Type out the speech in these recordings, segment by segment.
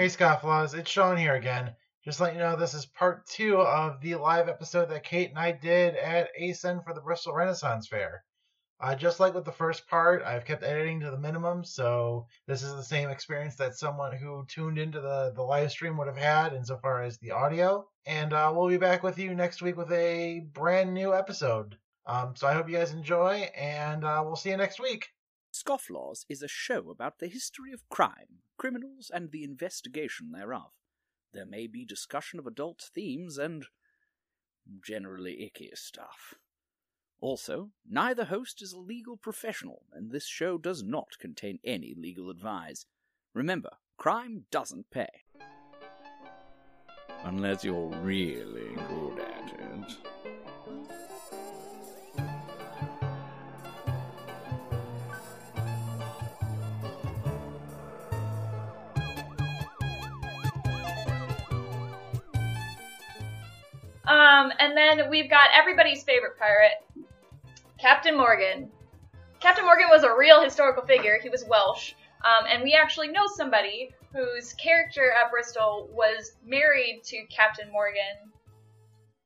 Hey, Scofflaws, it's Sean here again. Just let you know this is part two of the live episode that Kate and I did at ACEN for the Bristol Renaissance Fair. Uh, just like with the first part, I've kept editing to the minimum, so this is the same experience that someone who tuned into the, the live stream would have had insofar as the audio. And uh, we'll be back with you next week with a brand new episode. Um, so I hope you guys enjoy, and uh, we'll see you next week. Scofflaws is a show about the history of crime, criminals, and the investigation thereof. There may be discussion of adult themes and generally icky stuff. Also, neither host is a legal professional, and this show does not contain any legal advice. Remember, crime doesn't pay. Unless you're really good at Um, and then we've got everybody's favorite pirate, Captain Morgan. Captain Morgan was a real historical figure. He was Welsh. Um, and we actually know somebody whose character at Bristol was married to Captain Morgan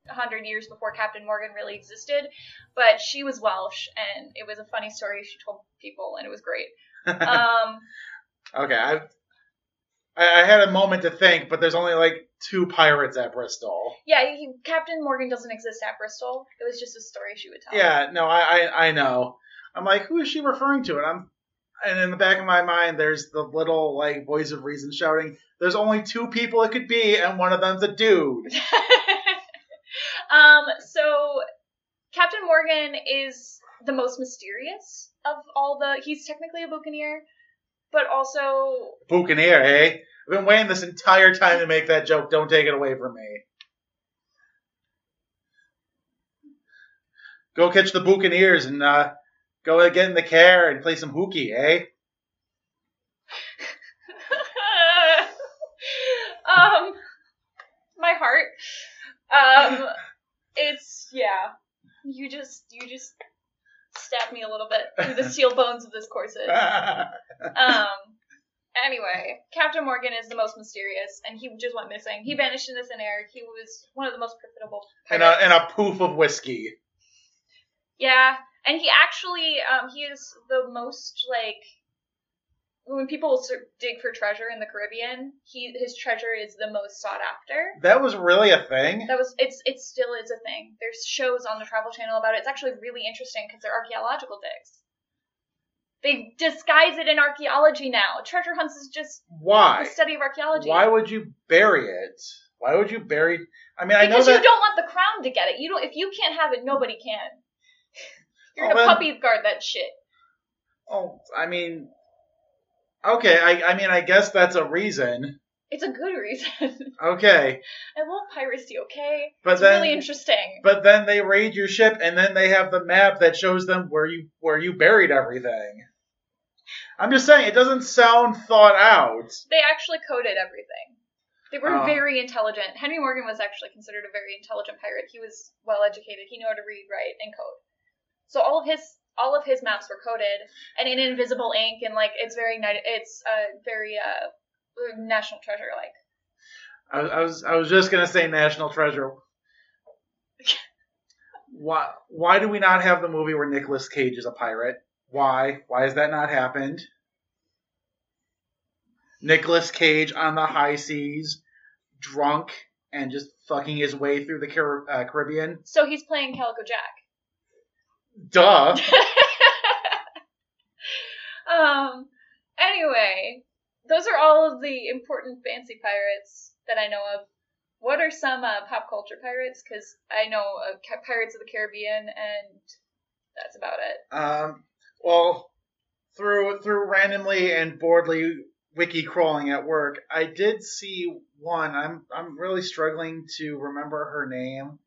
a hundred years before Captain Morgan really existed. But she was Welsh, and it was a funny story she told people, and it was great. Um, okay, I, I I had a moment to think, but there's only like two pirates at Bristol. yeah, he, Captain Morgan doesn't exist at Bristol. It was just a story she would tell. Yeah, no, I, I I know. I'm like, who is she referring to? And I'm and in the back of my mind there's the little like voice of reason shouting, There's only two people it could be, and one of them's a dude. um, so Captain Morgan is the most mysterious of all the. He's technically a buccaneer, but also Buccaneer, hey? I've been waiting this entire time to make that joke. Don't take it away from me. Go catch the Buccaneers and uh, go get in the car and play some hooky, eh? um, my heart. Um, it's yeah. You just you just stabbed me a little bit through the steel bones of this corset. Um. Anyway, Captain Morgan is the most mysterious, and he just went missing. He vanished into thin air. He was one of the most profitable. and a and a poof of whiskey. Yeah, and he actually, um, he is the most like when people dig for treasure in the Caribbean, he his treasure is the most sought after. That was really a thing. That was it's it still is a thing. There's shows on the Travel Channel about it. It's actually really interesting because they're archaeological digs. They disguise it in archaeology now. Treasure hunts is just Why? the study of archaeology. Why would you bury it? Why would you bury? I mean, I know because that. you don't want the crown to get it. You don't. If you can't have it, nobody can. You're Oh, gonna then- puppy guard that shit. Oh, I mean, okay. I I mean, I guess that's a reason. It's a good reason. Okay, I love piracy. Okay, but it's then really interesting. but then they raid your ship, and then they have the map that shows them where you where you buried everything. I'm just saying, it doesn't sound thought out. they actually coded everything. They were Oh. very intelligent. Henry Morgan was actually considered a very intelligent pirate. He was well educated. He knew how to read, write, and code. So all of his all of his maps were coded and in invisible ink, and like it's very it's uh, very uh, national treasure like. I, was- I was I was just gonna say national treasure. Why why do we not have the movie where Nicolas Cage is a pirate? Why why has that not happened? Nicolas Cage on the high seas, drunk and just fucking his way through the Car- uh, Caribbean. So he's playing Calico Jack. Duh. um. Anyway, those are all of the important fancy pirates that I know of. What are some uh, pop culture pirates? Because I know of Ca- Pirates of the Caribbean, and that's about it. Um, well, through through randomly and boredly wiki crawling at work, I did see one. I'm I'm really struggling to remember her name,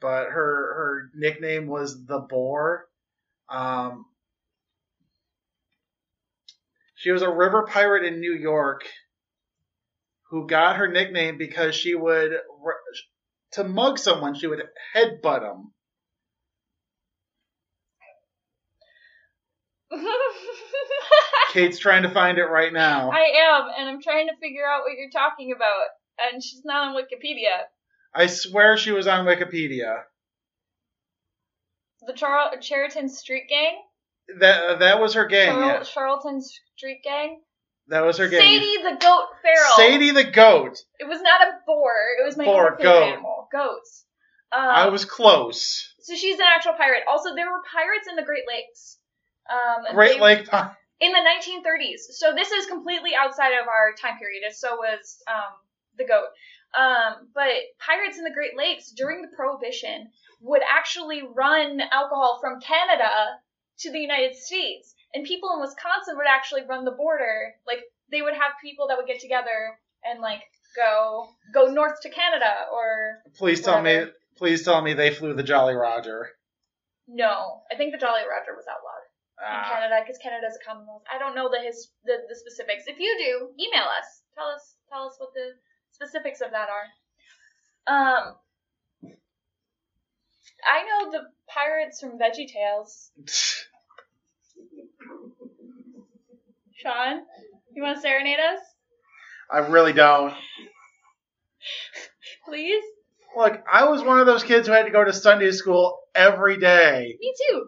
but her her nickname was the Boar. Um, she was a river pirate in New York who got her nickname because she would to mug someone she would headbutt them. Kate's trying to find it right now. I am, and I'm trying to figure out what you're talking about, and she's not on Wikipedia. I swear she was on Wikipedia. The Char- Street Gang? That that was her gang. Charl- yeah. Charlton Street Gang? That was her gang. Sadie the Goat Farrell. Sadie the goat. It was not a boar. It was my Boar, favorite goat. animal. Goats. Um, I was close. So she's an actual pirate. Also, there were pirates in the Great Lakes. Um, Great they- Lake in the 1930s. So this is completely outside of our time period. So was um, the goat. Um, but pirates in the Great Lakes during the Prohibition would actually run alcohol from Canada to the United States, and people in Wisconsin would actually run the border. Like they would have people that would get together and like go go north to Canada or Please tell me. Please tell me they flew the Jolly Roger. no. I think the Jolly Roger was outlawed. in Ah, Canada because Canada's a Commonwealth. I don't know the his the, the specifics. If you do, email us. Tell us tell us what the specifics of that are. Um, I know the pirates from Veggie Tales. Sean, you want to serenade us, I really don't. please? Look, I was one of those kids who had to go to Sunday school every day, Me too.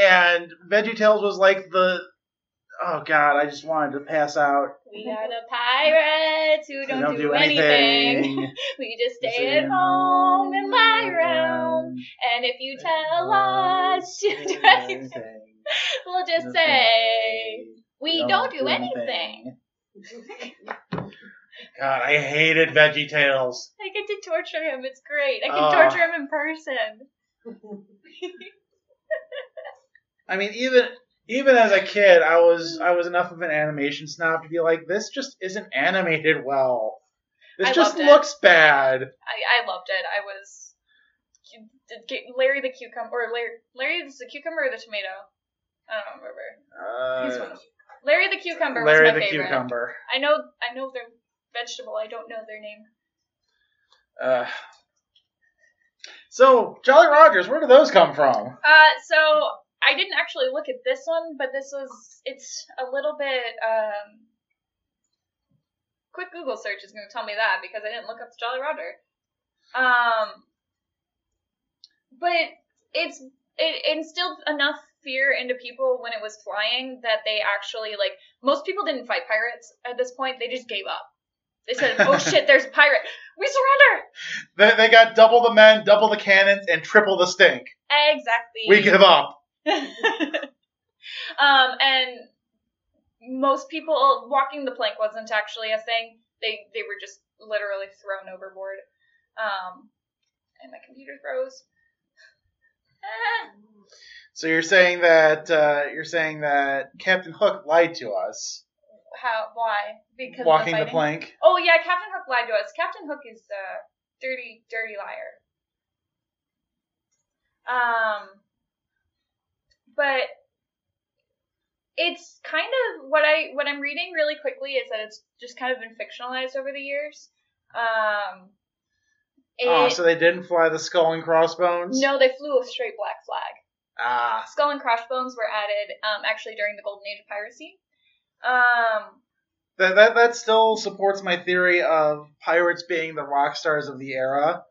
and VeggieTales was like the. Oh God, I just wanted to pass out. We are the pirates who They don't, do, anything. We just stay at home and lie around. And if you tell us to do anything, we'll just say we don't do anything. God, I hated Veggie VeggieTales. I get to torture him. It's great. I can Oh. torture him in person. I mean, even even as a kid, I was I was enough of an animation snob to be like, this just isn't animated well. This I just looks bad. I, I loved it. I was did Larry the cucumber or Larry Larry is the cucumber or the tomato? I don't remember. Uh, Larry the cucumber Larry was my the favorite. cucumber. I know I know their vegetable. I don't know their name. Uh, so Jolly Rogers, where do those come from? Uh, so I didn't actually look at this one, but this was it's a little bit um. Quick Google search is going to tell me that because I didn't look up the Jolly Roger. Um, but it's it instilled enough fear into people when it was flying that they actually like most people didn't fight pirates at this point. They just gave up. They said, "Oh shit, there's a pirate. We surrender." They, they got double the men, double the cannons, and triple the stink. Exactly. We give up. um, and most people walking the plank wasn't actually a thing. They they were just literally thrown overboard. Um, and my computer froze. So you're saying that uh, you're saying that Captain Hook lied to us, How? Why? Because walking the the, plank. Oh yeah, Captain Hook lied to us. Captain Hook is a dirty, dirty liar. Um, but it's kind of what I what I'm reading really quickly is that it's just kind of been fictionalized over the years. Um, Oh, so they didn't fly the skull and crossbones. no, they flew a straight black flag. Ah, Skull and crossbones were added um, actually during the golden age of piracy. Um, that, that that still supports my theory of pirates being the rock stars of the era,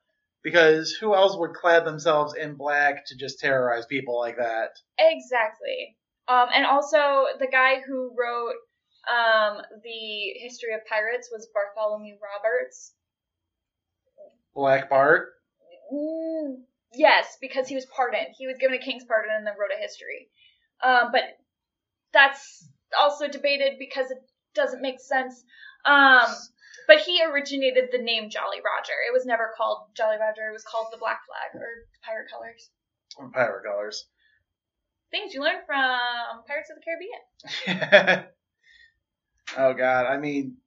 because who else would clad themselves in black to just terrorize people like that? Exactly. Um, and also, the guy who wrote um, the history of pirates was Bartholomew Roberts. Black Bart. Mm, yes, because he was pardoned. He was given a king's pardon and then wrote a history. Um, but that's also debated because it doesn't make sense. Um, but he originated the name Jolly Roger. It was never called Jolly Roger. It was called the Black Flag or Pirate Colors. Pirate colors. Things you learn from Pirates of the Caribbean. oh God, I mean,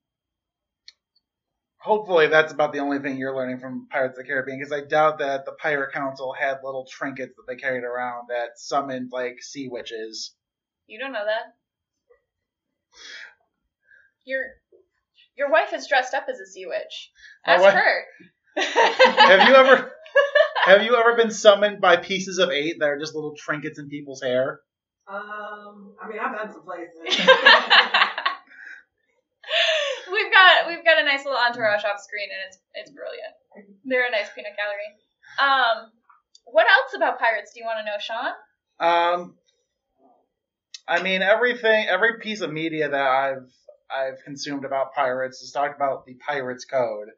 hopefully that's about the only thing you're learning from Pirates of the Caribbean, because I doubt that the Pirate Council had little trinkets that they carried around that summoned like sea witches. You don't know that. Your your wife is dressed up as a sea witch. My Ask wife- her. Have you ever have you ever been summoned by pieces of eight that are just little trinkets in people's hair? Um, I mean, I've been some places. we've got we've got a nice little entourage off screen, and it's it's brilliant. They're a nice peanut gallery. Um, what else about pirates do you want to know, Sean? Um, I mean, everything, every piece of media that I've I've consumed about pirates has talked about the Pirates Code.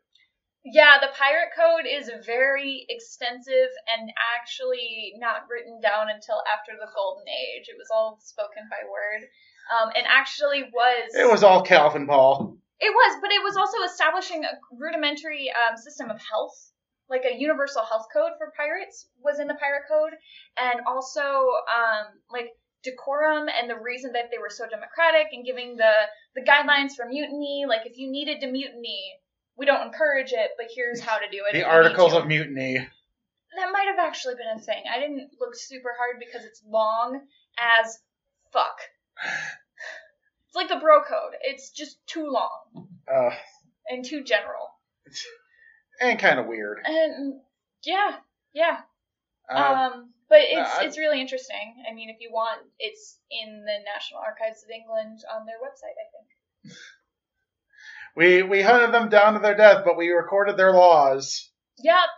Yeah, the pirate code is very extensive and actually not written down until after the Golden Age. It was all spoken by word, um, and actually was It was all Calvin Paul. It was, but it was also establishing a rudimentary um, system of health, like a universal health code for pirates was in the pirate code, and also um, like decorum and the reason that they were so democratic and giving the the guidelines for mutiny. Like if you needed to mutiny, we don't encourage it, but here's how to do it. The Articles of Mutiny. that might have actually been a thing. I didn't look super hard because it's long as fuck. It's like the bro code. It's just too long Uh, and too general. and kind of weird. And yeah, yeah. Uh, um, but it's I- it's really interesting. I mean, if you want, it's in the National Archives of England on their website. I think. we we hunted them down to their death, but we recorded their laws. Yep.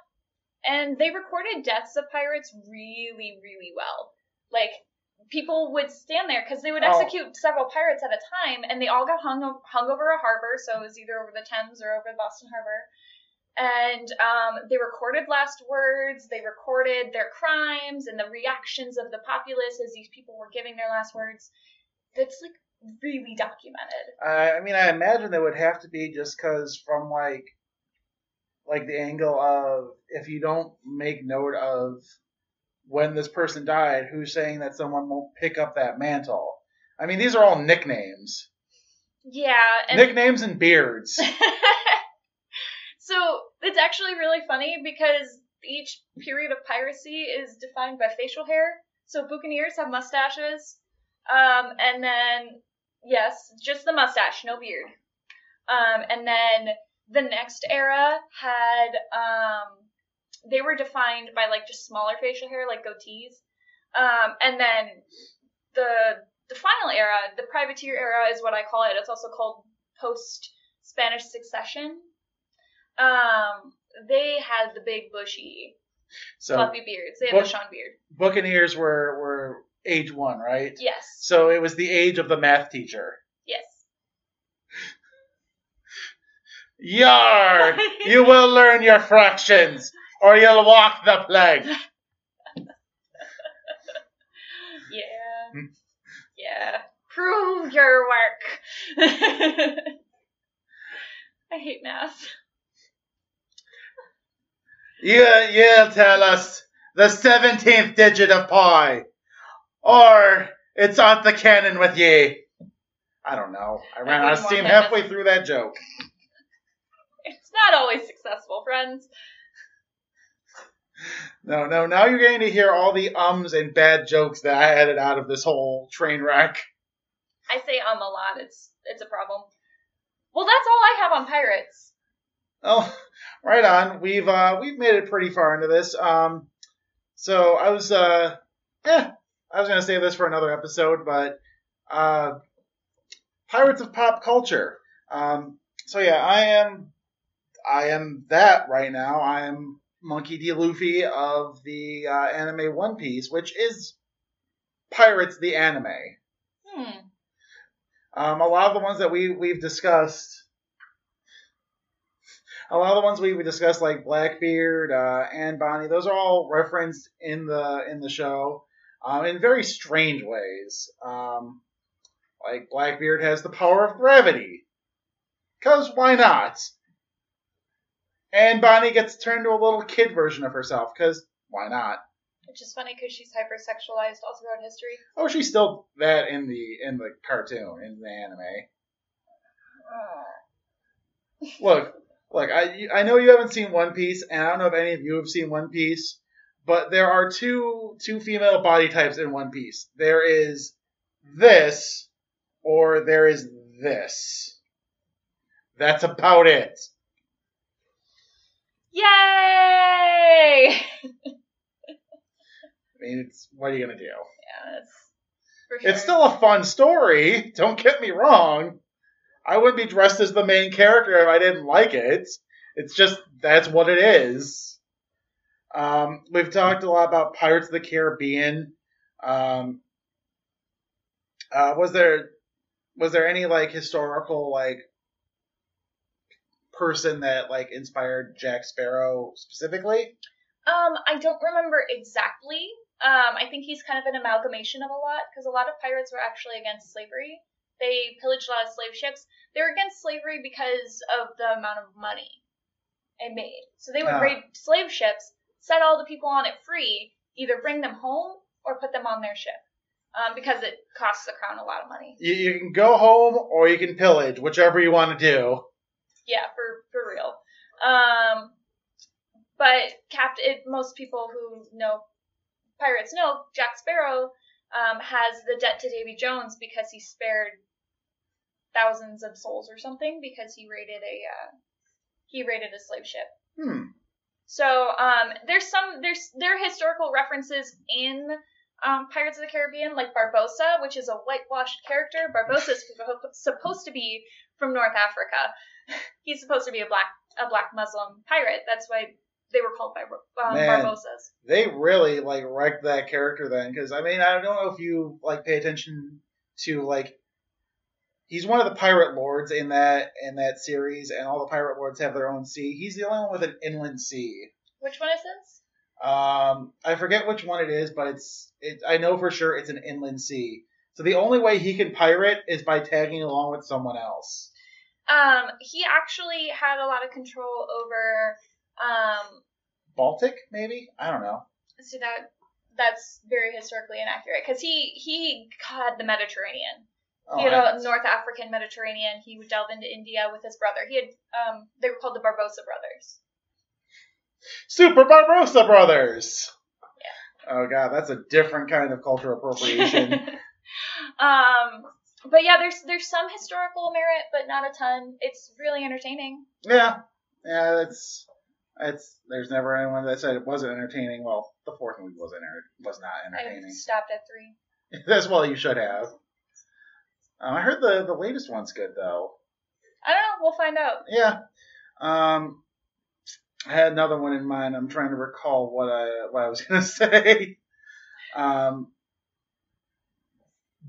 And they recorded deaths of pirates really, really well. Like people would stand there because they would Oh. execute several pirates at a time, and they all got hung hung over a harbor. So it was either over the Thames or over Boston Harbor. And um, they recorded last words. They recorded their crimes and the reactions of the populace as these people were giving their last words. That's like really documented. I, I mean, I imagine they would have to be just because from like, like the angle of if you don't make note of when this person died, who's saying that someone won't pick up that mantle? I mean, these are all nicknames, Yeah, and nicknames and beards. so it's actually really funny because each period of piracy is defined by facial hair. So buccaneers have mustaches, um, and then yes, just the mustache, no beard. Um, and then the next era had um, they were defined by like just smaller facial hair, like goatees. Um, and then the the final era, the privateer era, is what I call it. It's also called post Spanish succession. Um, they had the big bushy So fluffy beards. They had Buc- the Sean beard. Buccaneers were were age one, right? Yes. So it was the age of the math teacher. Yes. Yar! you will learn your fractions, or you'll walk the plank. Yeah. Hmm. Yeah. Prove your work. I hate math. You, you'll tell us the 17th digit of pi. Or it's on the cannon with ye. I don't know. I ran out of steam halfway through that joke. It's not always successful, friends. No, no, now you're getting to hear all the ums and bad jokes that I added out of this whole train wreck. I say um a lot. It's it's a problem. Well, that's all I have on pirates. Oh, right on. We've uh we've made it pretty far into this. Um so I was uh eh, I was gonna save this for another episode, but uh Pirates of Pop Culture. Um so yeah, I am I am that right now. I am Monkey D. Luffy of the uh, anime One Piece, which is Pirates the anime. Hmm. Um, a lot of the ones that we we've discussed, a lot of the ones we discussed, like Blackbeard uh, and Bonnie, those are all referenced in the in the show um, in very strange ways. Um, like Blackbeard has the power of gravity, cause why not? And Bonnie gets turned to a little kid version of herself, cause why not? Which is funny because she's hypersexualized all throughout history. Oh, she's still that in the in the cartoon in the anime. Look, look, I I know you haven't seen One Piece, and I don't know if any of you have seen One Piece, but there are two two female body types in One Piece. There is this, or there is this. That's about it. Yay! I mean, it's what are you gonna do? Yeah, that's For sure. It's still a fun story. Don't get me wrong. I wouldn't be dressed as the main character if I didn't like it. It's just that's what it is. Um, we've talked a lot about Pirates of the Caribbean. Um, uh, was there was there any like historical like person that like inspired Jack Sparrow specifically? Um, I don't remember exactly. Um, I think he's kind of an amalgamation of a lot because a lot of pirates were actually against slavery. They pillaged a lot of slave ships. They were against slavery because of the amount of money it made. So they would Ah. raid slave ships, set all the people on it free, either bring them home or put them on their ship, um, because it costs the crown a lot of money. You, you can go home or you can pillage, whichever you want to do. Yeah, for for real. Um, but Captain, it, most people who know pirates know Jack Sparrow um, has the debt to Davy Jones because he spared thousands of souls or something because he raided a uh, he raided a slave ship. Hmm. So um, there's some there's there are historical references in um, Pirates of the Caribbean, like Barbossa, which is a whitewashed character. Barbossa is supposed to be from North Africa. He's supposed to be a black a black Muslim pirate. That's why they were called by um, Man. Barbossas. They really like wrecked that character then, because I mean I don't know if you like pay attention to like he's one of the pirate lords in that in that series, and all the pirate lords have their own sea. He's the only one with an inland sea. Which one is this? Um, I forget which one it is, but it's it. I know for sure it's an inland sea. So the only way he can pirate is by tagging along with someone else. Um, he actually had a lot of control over. Um, Baltic, maybe? I don't know. see that that's very historically inaccurate because he he had the Mediterranean. Oh, he had I- a North African Mediterranean. He would delve into India with his brother. He had um they were called the Barbosa brothers. Super Barbosa Brothers. Yeah. Oh god, that's a different kind of cultural appropriation. um but yeah, there's there's some historical merit, but not a ton. It's really entertaining. yeah, yeah, that's it's. There's never anyone that said it wasn't entertaining. Well, the fourth movie was enter- was not I entertaining. stopped at three. That's well, you should have. Um, I heard the the latest one's good though. I don't know. We'll find out. Yeah. Um, I had another one in mind. I'm trying to recall what I what I was gonna say. Um,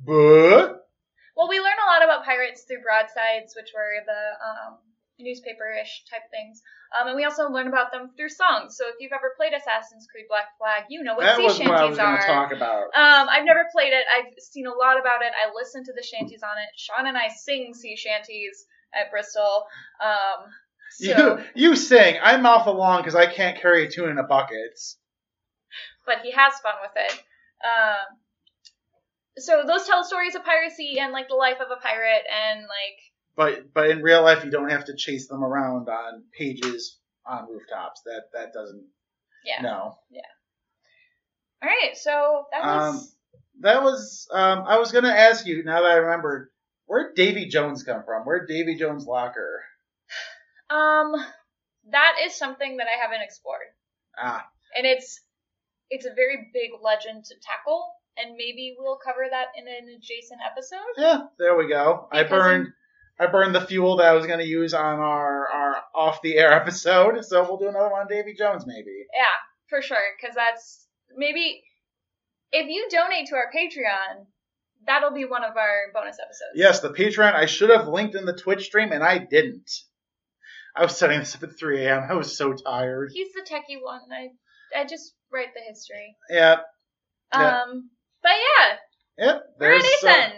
but Well, we learn a lot about pirates through broadsides, which were the um, newspaper-ish type things, um, and we also learn about them through songs. So if you've ever played Assassin's Creed Black Flag, you know what that sea was what I shanties was are. to talk about. Um, I've never played it. I've seen a lot about it. I listen to the shanties on it. Sean and I sing sea shanties at Bristol. Um, so, You you sing. I mouth along because I can't carry a tune in a bucket. but he has fun with it. Um, so those tell stories of piracy and like the life of a pirate and like But but in real life, you don't have to chase them around on pages on rooftops. That that doesn't. yeah. No. Yeah. All right, so that was. Um, That was. Um, I was going to ask you. Now that I remembered, where'd Davy Jones come from? Where'd Davy Jones' locker? Um, that is something that I haven't explored, Ah, and it's it's a very big legend to tackle, and maybe we'll cover that in an adjacent episode. yeah. There we go. I Because burned. I burned the fuel that I was going to use on our our off the air episode. So we'll do another one on Davy Jones maybe. Yeah, for sure, because that's maybe if you donate to our Patreon, that'll be one of our bonus episodes. Yes, the Patreon. I should have linked in the Twitch stream, and I didn't. I was setting this up at 3 a.m. I was so tired. he's the techie one. I I just write the history. Yeah. Yeah. Um, but yeah, Yep. we're at there's, uh.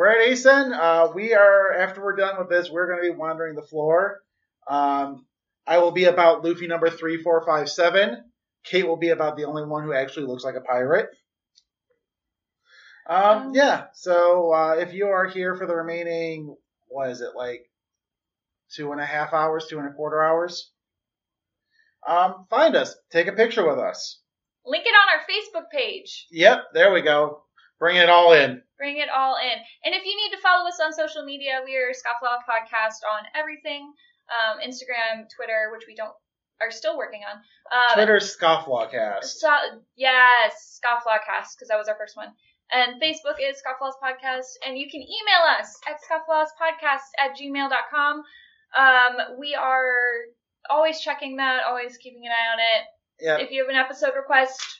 We're at ACEN. Uh, we are, after we're done with this, we're going to be wandering the floor. Um, I will be about Luffy number 3457. Kate will be about the only one who actually looks like a pirate. Um, Um, yeah, so uh, if you are here for the remaining, what is it, like two and a half hours, two and a quarter hours, um, find us. Take a picture with us. Link it on our Facebook page. Yep, there we go. Bringing it all in. Bring it all in. And if you need to follow us on social media, we are Scofflaw Podcast on everything. Um, Instagram, Twitter, which we don't are still working on. Um, Twitter Scofflawcast. So, yes, Scofflawcast, because that was our first one. And Facebook is Scofflaws Podcast. And you can email us at scofflawspodcast at gmail.com. Um, we are always checking that, always keeping an eye on it. Yeah. If you have an episode request,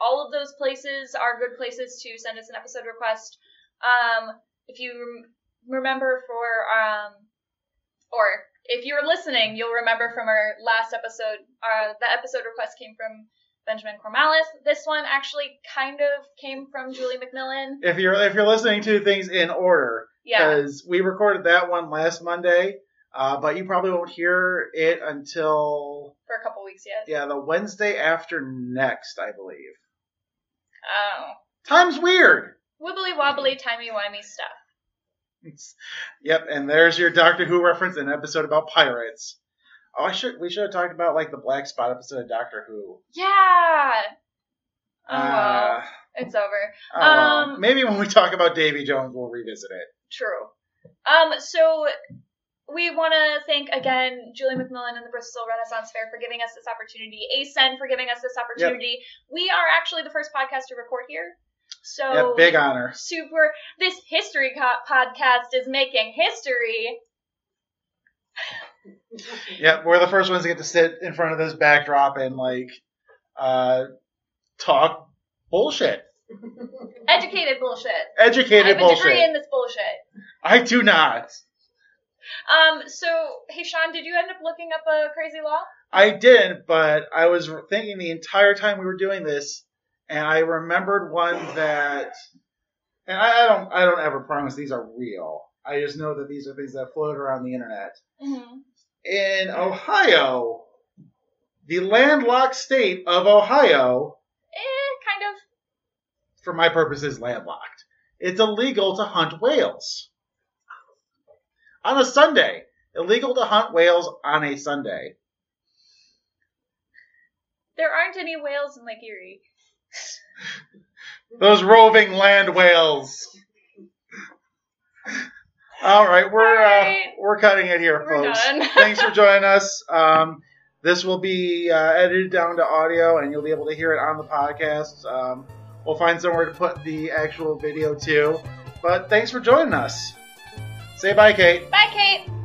all of those places are good places to send us an episode request. Um, if you rem- remember for, um, or if you're listening, you'll remember from our last episode, uh, the episode request came from Benjamin Cormalis. This one actually kind of came from Julie McMillan. If you're if you're listening to things in order, Yeah. because we recorded that one last Monday, uh, but you probably won't hear it until For a couple weeks yet. yeah the Wednesday after next, I believe. Oh. Time's weird. Wibbly wobbly, timey wimey stuff. Yep, and there's your Doctor Who reference in an episode about pirates. Oh, I should we should have talked about like the Black Spot episode of Doctor Who. Yeah. Oh Uh, it's over. oh. Um, maybe when we talk about Davy Jones, we'll revisit it. True. Um, so we want to thank again Julie McMillan and the Bristol Renaissance Fair for giving us this opportunity. ACEN for giving us this opportunity. We are actually the first podcast to record here. So yeah, big honor. super. This history co- podcast is making history. Yep, we're the first ones to get to sit in front of this backdrop and like uh talk bullshit. Educated bullshit. Educated I have a bullshit. degree in this bullshit. I do not. Um, so hey Sean, did you end up looking up a crazy law? I didn't, but I was thinking the entire time we were doing this, and I remembered one that, and I, I don't, I don't ever promise these are real. I just know that these are things that float around the internet. Mm-hmm. In Ohio, the landlocked state of Ohio, Eh, kind of. for my purposes, landlocked. It's illegal to hunt whales on a Sunday. Illegal to hunt whales on a Sunday. There aren't any whales in Lake Erie. Those roving land whales. All right, we're All right. Uh, we're cutting it here, We're folks. Thanks for joining us. Um, this will be uh, edited down to audio, and you'll be able to hear it on the podcast. Um, we'll find somewhere to put the actual video too. But thanks for joining us. Say bye, Kate. Bye, Kate.